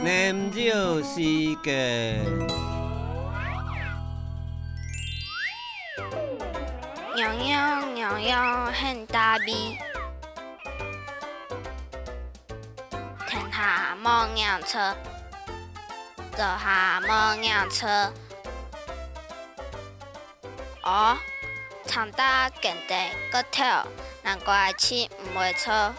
饮酒时间，娘娘娘娘很大鼻，天下无娘车，坐下无娘车。哦，长大更地个跳，难怪气唔会错。